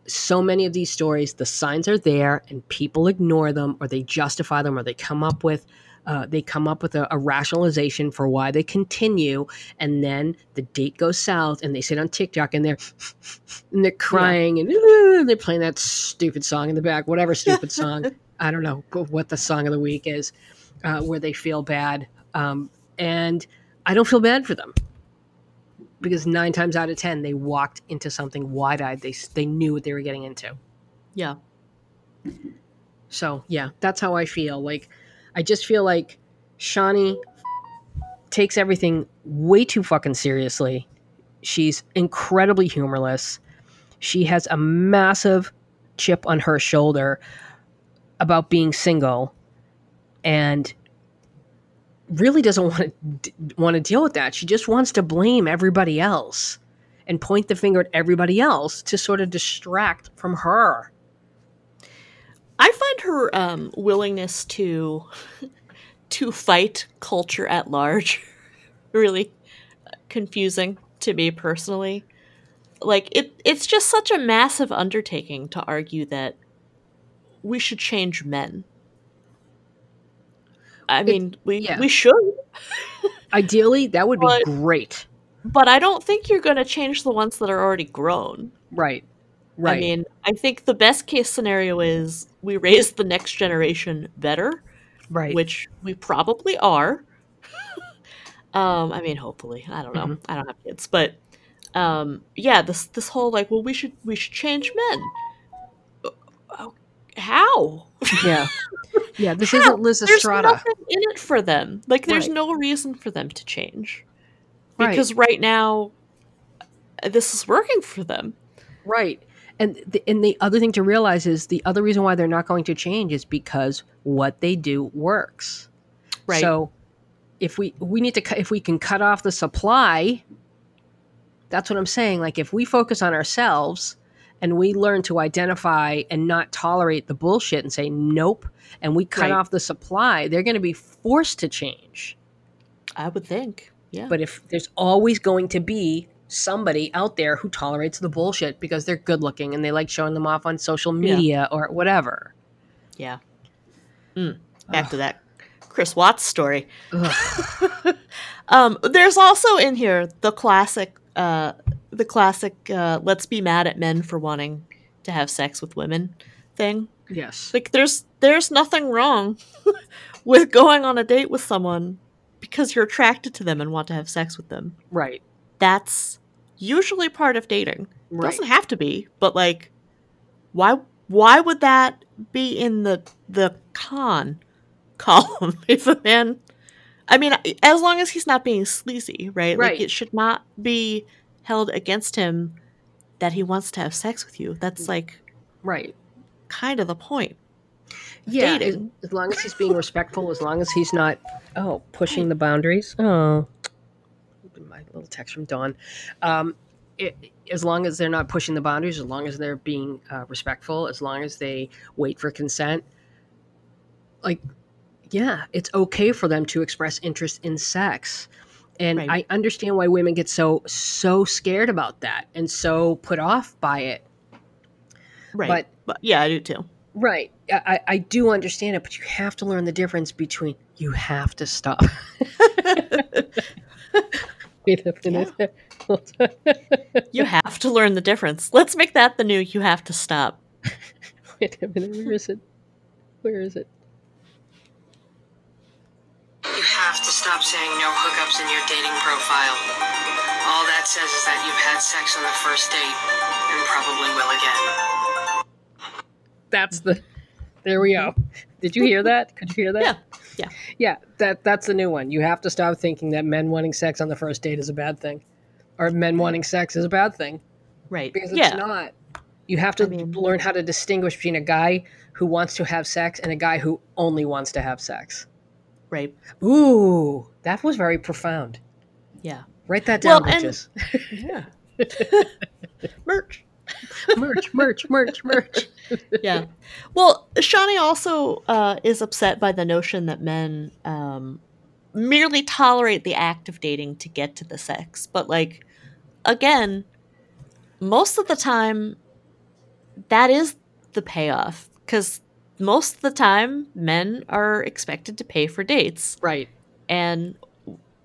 so many of these stories, the signs are there and people ignore them or they justify them or they come up with uh, they come up with a, a, rationalization for why they continue, and then the date goes south, and they sit on TikTok and they're and they're crying yeah. and uh, they're playing that stupid song in the back, whatever *laughs* stupid song. I don't know what the song of the week is, uh, where they feel bad, um, and I don't feel bad for them because nine times out of ten they walked into something wide eyed. They they knew what they were getting into. Yeah. So yeah, that's how I feel. Like I just feel like Shani takes everything way too fucking seriously. She's incredibly humorless. She has a massive chip on her shoulder about being single and really doesn't want to want to deal with that. She just wants to blame everybody else and point the finger at everybody else to sort of distract from her. I find her um, willingness to to fight culture at large *laughs* really confusing to me personally. Like it it's just such a massive undertaking to argue that we should change men I mean, it, we yeah. we should. *laughs* Ideally, that would be great. But I don't think you're going to change the ones that are already grown. Right. Right. I mean, I think the best case scenario is we raise the next generation better. Right. Which we probably are. *laughs* um, I mean, hopefully. I don't know. Mm-hmm. I don't have kids, but um, yeah, this this whole like, well, we should we should change men. How? Yeah. Yeah, this How? isn't Liz Estrada. There's nothing in it for them. Like, there's right. no reason for them to change because right. right now, uh, this is working for them. Right. And the, and the other thing to realize is the other reason why they're not going to change is because what they do works. Right. So if we we need to if we can cut off the supply, that's what I'm saying. Like if we focus on ourselves and we learn to identify and not tolerate the bullshit and say nope. And we cut right. off the supply. They're going to be forced to change. I would think. Yeah. But if there's always going to be somebody out there who tolerates the bullshit because they're good looking and they like showing them off on social media yeah. or whatever. Yeah. Mm. back Ugh. to that chris watts story. *laughs* Um, there's also in here the classic uh, the classic uh, let's be mad at men for wanting to have sex with women thing. Yes. Like there's there's nothing wrong *laughs* with going on a date with someone because you're attracted to them and want to have sex with them. Right. That's usually part of dating. Right. Doesn't have to be, but like why why would that be in the the con *laughs* column if a man I mean, as long as he's not being sleazy, right? Right. Like it should not be held against him that he wants to have sex with you. That's like right, kind of the point. Yeah, as, as, long as he's being *laughs* respectful, as long as he's not oh pushing the boundaries. Oh, my little text from Dawn. Um, it, as long as they're not pushing the boundaries, as long as they're being uh, respectful, as long as they wait for consent, like yeah, it's okay for them to express interest in sex and right. i understand why women get so so scared about that and so put off by it. Right. But, but yeah i do too. Right. I, I do understand it but you have to learn the difference between you have to stop. *laughs* Wait a minute. *laughs* You have to learn the difference. Let's make that the new you have to stop. *laughs* Wait a minute. Where is it? Where is it you have to stop saying no hookups in your dating profile. All that says is that you've had sex on the first date and probably will again. That's the. There we go. Did you hear that? Could you hear that? Yeah. Yeah. Yeah, that that's the new one. You have to stop thinking that men wanting sex on the first date is a bad thing. Or men wanting sex is a bad thing. Right. because it's yeah. not. You have to I mean- learn how to distinguish between a guy who wants to have sex and a guy who only wants to have sex. Right. Ooh, that was very profound. Yeah. Write that down, Well, and- bitches. *laughs* Yeah. *laughs* Merch. merch, merch, merch, merch. *laughs* yeah. Well, Shani also uh, is upset by the notion that men um, merely tolerate the act of dating to get to the sex. But, like, again, most of the time, that is the payoff. Because most of the time, men are expected to pay for dates. Right. And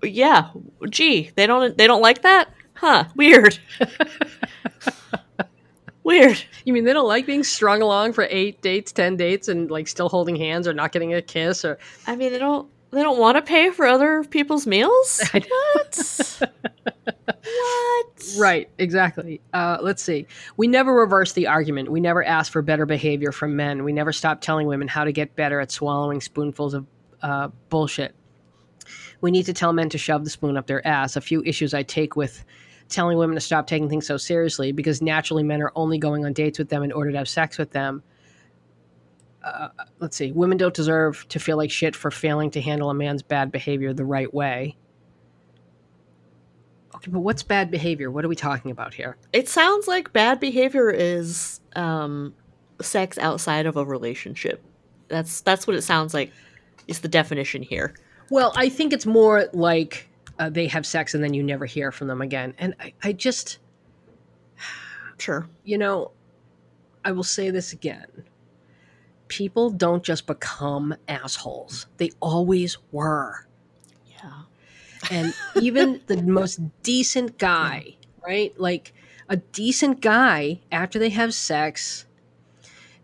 yeah, gee, they don't they don't like that? Huh, weird. *laughs* weird. You mean they don't like being strung along for eight dates, ten dates, and like still holding hands or not getting a kiss or I mean, they don't they don't want to pay for other people's meals. *laughs* What? *laughs* what? Right, exactly. Uh, let's see. We never reversed the argument. We never asked for better behavior from men. We never stopped telling women how to get better at swallowing spoonfuls of uh, bullshit. We need to tell men to shove the spoon up their ass. A few issues I take with telling women to stop taking things so seriously because naturally men are only going on dates with them in order to have sex with them. Uh, let's see. Women don't deserve to feel like shit for failing to handle a man's bad behavior the right way. Okay, but what's bad behavior? What are we talking about here? It sounds like bad behavior is um, sex outside of a relationship. That's that's what it sounds like. Is the definition here? Well, I think it's more like uh, they have sex and then you never hear from them again. And I, I just, Sure. you know, I will say this again. People don't just become assholes, they always were. Yeah. And even *laughs* the most decent guy, right? Like a decent guy after they have sex,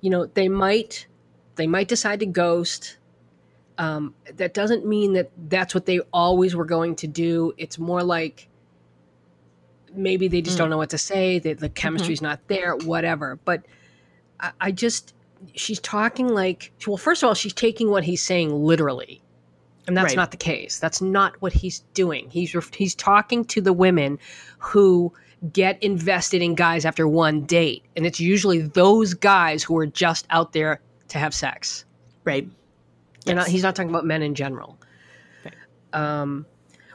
you know, they might they might decide to ghost. Um, that doesn't mean that that's what they always were going to do. It's more like maybe they just Mm. don't know what to say. That the chemistry's not there, whatever. But I, I just she's talking like well, first of all, she's taking what he's saying literally, and that's Right. not the case. That's not what he's doing. He's he's talking to the women who get invested in guys after one date, and it's usually those guys who are just out there to have sex. Right. They're not, he's not talking about men in general. Right. Um,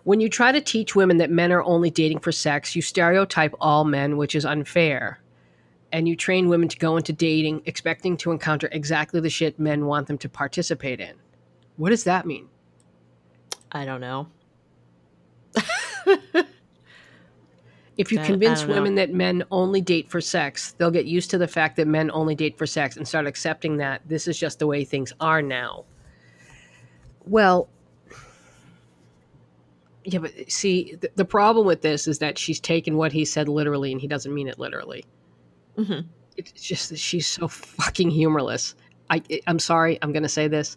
when you try to teach women that men are only dating for sex, you stereotype all men, which is unfair. And you train women to go into dating expecting to encounter exactly the shit men want them to participate in. What does that mean? I don't know. If you I- I convince don't know. women that men only date for sex, they'll get used to the fact that men only date for sex and start accepting that this is just the way things are now. Well, yeah, but see, the, the problem with this is that she's taken what he said literally and he doesn't mean it literally. Mhm. It's just that she's so fucking humorless. I, I'm sorry, I'm going to say this.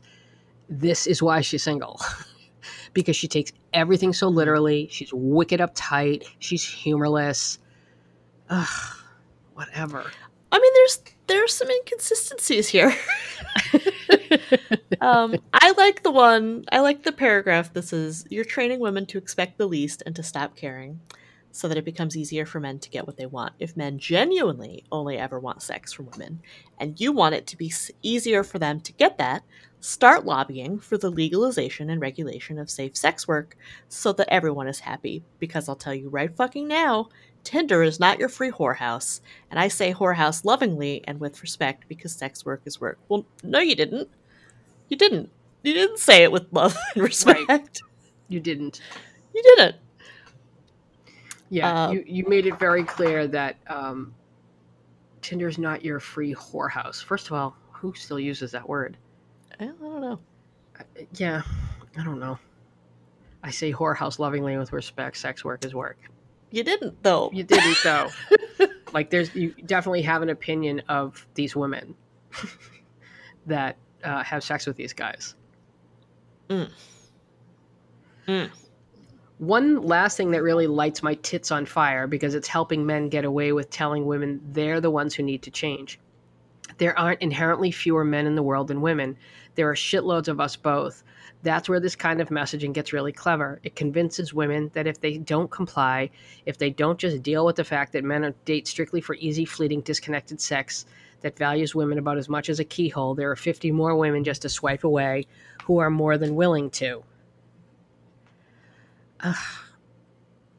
This is why she's single. *laughs* because she takes everything so literally. She's wicked uptight. She's humorless. Ugh, whatever. I mean, there's there's some inconsistencies here. *laughs* um, I like the one. I like the paragraph This is you're training women to expect the least and to stop caring, so that it becomes easier for men to get what they want. If men genuinely only ever want sex from women, and you want it to be easier for them to get that, start lobbying for the legalization and regulation of safe sex work, so that everyone is happy. Because I'll tell you right fucking now, Tinder is not your free whorehouse. And I say whorehouse lovingly and with respect because sex work is work. Well, no, you didn't. You didn't. You didn't say it with love *laughs* and respect. You didn't. You didn't. Yeah, Uh, you, you made it very clear that um, Tinder's not your free whorehouse. First of all, who still uses that word? I don't know. Yeah, I don't know. I say whorehouse lovingly with respect. Sex work is work. You didn't, though. You didn't though. *laughs* like there's you definitely have an opinion of these women *laughs* that uh, have sex with these guys. Mm. Mm. One last thing that really lights my tits on fire because it's helping men get away with telling women they're the ones who need to change. There aren't inherently fewer men in the world than women. There are shitloads of us both. That's where this kind of messaging gets really clever. It convinces women that if they don't comply, if they don't just deal with the fact that men date strictly for easy, fleeting, disconnected sex that values women about as much as a keyhole, there are 50 more women just to swipe away who are more than willing to. Ugh.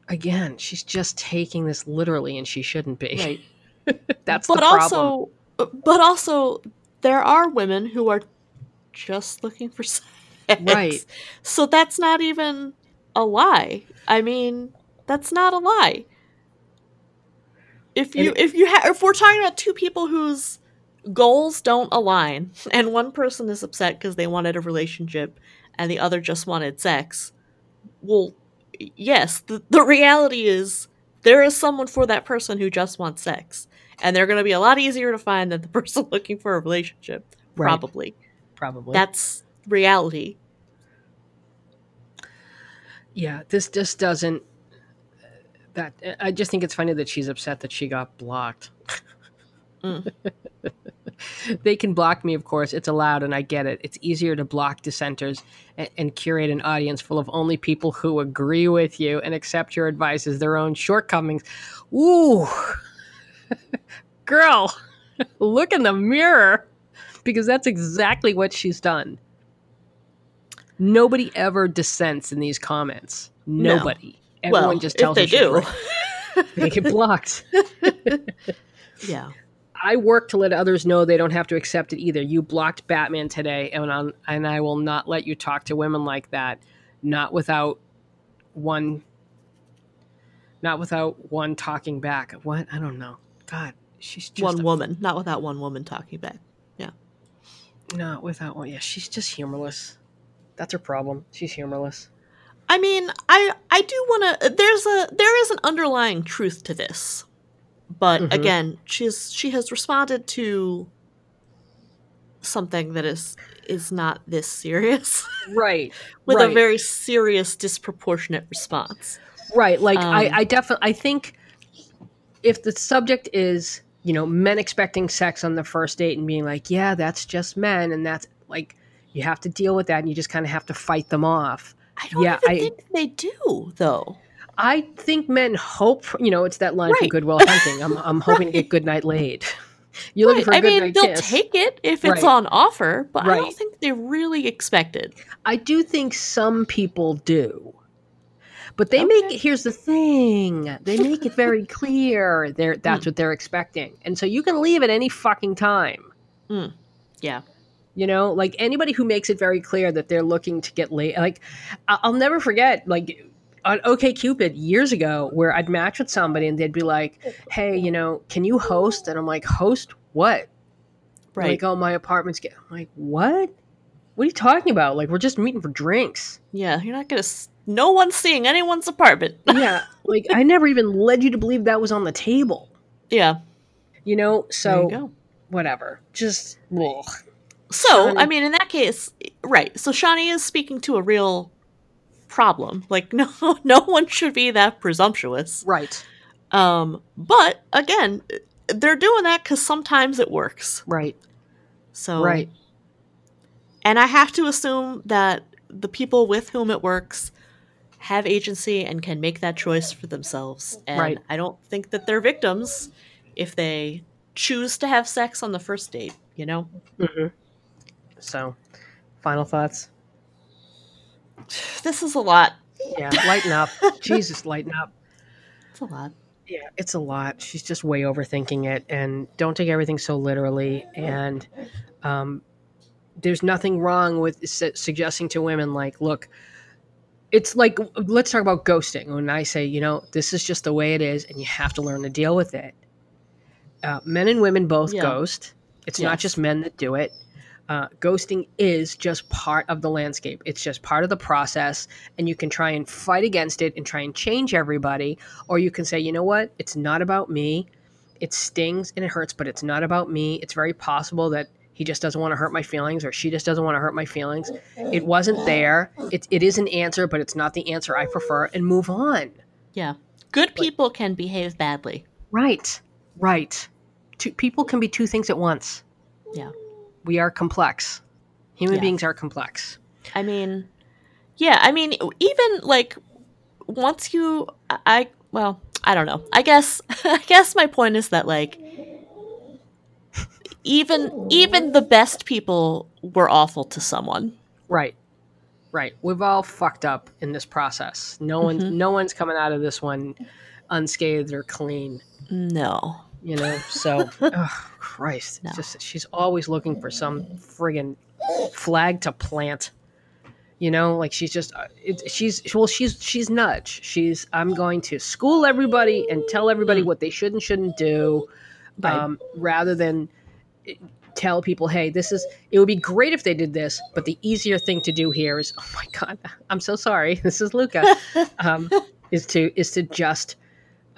Again, she's just taking this literally, and she shouldn't be. Right. *laughs* That's but the problem. also, but also, there are women who are just looking for *laughs* sex. Right. So that's not even a lie. I mean, that's not a lie. If you And- if you ha- if we're talking about two people whose goals don't align *laughs* and one person is upset because they wanted a relationship and the other just wanted sex, well, yes, the, the reality is there is someone for that person who just wants sex. And they're going to be a lot easier to find than the *laughs* person looking for a relationship. Right. Probably. Probably. That's reality. yeah, this just doesn't. Uh, that I just think it's funny that she's upset that she got blocked. *laughs* Mm. *laughs* they can block me, of course. It's allowed, and I get it. It's easier to block dissenters and, and curate an audience full of only people who agree with you and accept your advice as their own shortcomings. Ooh, *laughs* girl, *laughs* look in the mirror because that's exactly what she's done. Nobody ever dissents in these comments. No. Nobody. Everyone well, just tells if they her do. right. They get blocked. yeah. I work to let others know they don't have to accept it either. You blocked Batman today, and i and I will not let you talk to women like that. Not without one. Not without one talking back. What I don't know. God, she's just one a- woman, not without one woman talking back. Yeah, not without one. Yeah, she's just humorless. That's her problem. She's humorless. I mean, I I do want to. There's a there is an underlying truth to this, but Mhm. again, she's she has responded to something that is is not this serious *laughs* Right. with a very serious disproportionate response. Right. Like I, Um, I definitely I think if the subject is, you know, men expecting sex on the first date and being like, Yeah, that's just men and that's like you have to deal with that and you just kind of have to fight them off. I don't Yeah, even I- think they do though. I think men hope you know, it's that line from Right. Good Will Hunting. I'm I'm *laughs* hoping to get good night laid. You're looking for a I good mean, night they'll kiss. take it if it's Right. on offer, but I don't think they really expect it. I do think some people do. But they Okay. make it here's the thing. They make it very *laughs* clear they're that's Hmm. what they're expecting. And so you can leave at any fucking time. Yeah. You know, like anybody who makes it very clear that they're looking to get laid. Like, I'll never forget, like, on OkCupid years ago, where I'd match with somebody and they'd be like, "Hey, you know, can you host?" And I'm like, "Host what?" Right. Like, "Oh, my apartment's get." I'm like, "What? What are you talking about? Like, we're just meeting for drinks." yeah, you're not gonna. S- no one's seeing anyone's apartment. *laughs* yeah, like I never even led you to believe that was on the table. yeah. You know, There so you go. whatever. Just ugh. So, Shani- I mean, in that case, right. So Shani is speaking to a real problem. Like, *laughs* no, no one should be that presumptuous. right, Um, but again, they're doing that because sometimes it works. right, So, right. And I have to assume that the people with whom it works have agency and can make that choice for themselves. And Right. I don't think that they're victims if they choose to have sex on the first date. You know, hmm So, final thoughts. *sighs* this is a lot. Yeah, lighten up. *laughs* Jesus, lighten up. It's a lot. Yeah, it's a lot. She's just way overthinking it, and don't take everything so literally. And um, there's nothing wrong with su- suggesting to women, like, look, it's like let's talk about ghosting. When I say, you know, this is just the way it is, and you have to learn to deal with it. Uh, men and women both Yeah. ghost. It's not just men that do it. Uh, ghosting is just part of the landscape. It's just part of the process, and you can try and fight against it and try and change everybody, or you can say, you know what, it's not about me. It stings and it hurts, but it's not about me. It's very possible that he just doesn't want to hurt my feelings, or she just doesn't want to hurt my feelings. It wasn't there. It, it is an answer, but it's not the answer I prefer, and move on. Yeah. Good people can behave badly. Right, right. Two, people can be two things at once. Yeah. We are complex. Human Yeah. beings are complex. I mean, yeah, I mean, even like once you, I- well, I don't know. I guess, *laughs* I guess my point is that like, even even the best people were awful to someone. Right. Right. We've all fucked up in this process. No one's Mhm. no one's coming out of this one unscathed or clean. No, You know, so *laughs* oh, Christ, No. just she's always looking for some friggin' flag to plant. You know, like she's just uh, it, she's well, she's she's nudge. She's I'm going to school everybody and tell everybody what they should and shouldn't do, Right. um, rather than eh, tell people, hey, this is. It would be great if they did this, but the easier thing to do here is, *laughs* oh my god, I'm so sorry. *laughs* This is Luca. um, is to is to just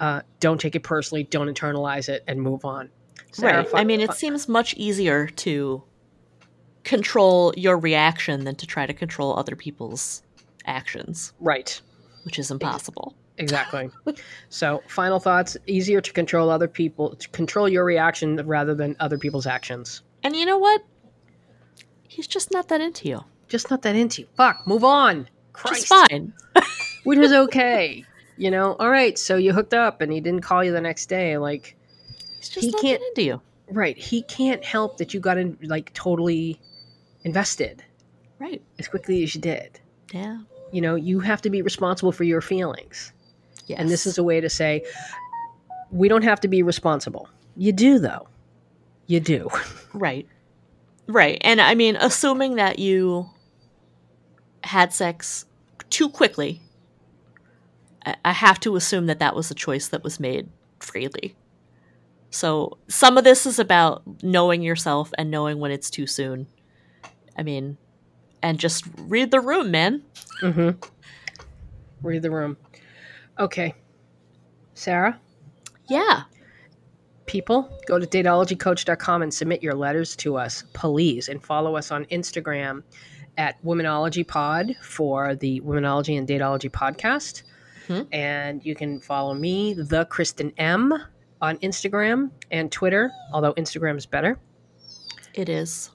uh, don't take it personally, don't internalize it, and move on. Sarah, right. I mean, it seems much easier to control your reaction than to try to control other people's actions, right, which is impossible. exactly. so, final thoughts: easier to control other people, to control your reaction rather than other people's actions. And you know what? He's just not that into you. Just not that into you. Fuck, move on. Christ, Just fine. which is okay. *laughs* You know, all right. So you hooked up, and he didn't call you the next day. Like, He can't- into you. right? He can't help that you got in, like totally invested Right. as quickly as you did. Yeah. You know, you have to be responsible for your feelings. Yes. And this is a way to say, we don't have to be responsible. You do, though. You do. *laughs* Right. Right. And I mean, assuming that you had sex too quickly, I- have to assume that that was a choice that was made freely. So some of this is about knowing yourself and knowing when it's too soon. I mean, and just read the room, man. Mm-hmm. Read the room. Okay. Sarah, Yeah. people, go to datologycoach.com and submit your letters to us, please. And follow us on Instagram at Womenology Pod for the Womenology and Datology podcast. Mhm. And you can follow me, the Kristen M, on Instagram and Twitter, although Instagram is better. It is.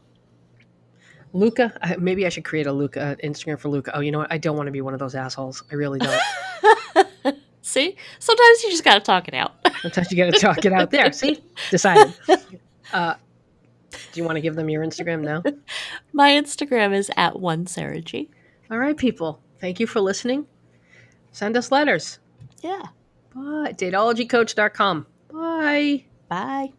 Luca, maybe I should create a Luca uh, Instagram for Luca. Oh, you know what? I don't want to be one of those assholes. I really don't. *laughs* *laughs* See? Sometimes you just got to talk it out. Sometimes you got to talk it out there. See, *laughs* decided. Uh, do you want to give them your Instagram now? My Instagram is at one Sarah G. All right, people. Thank you for listening. Send us letters. Yeah. Bye. Datologycoach.com. Bye. Bye.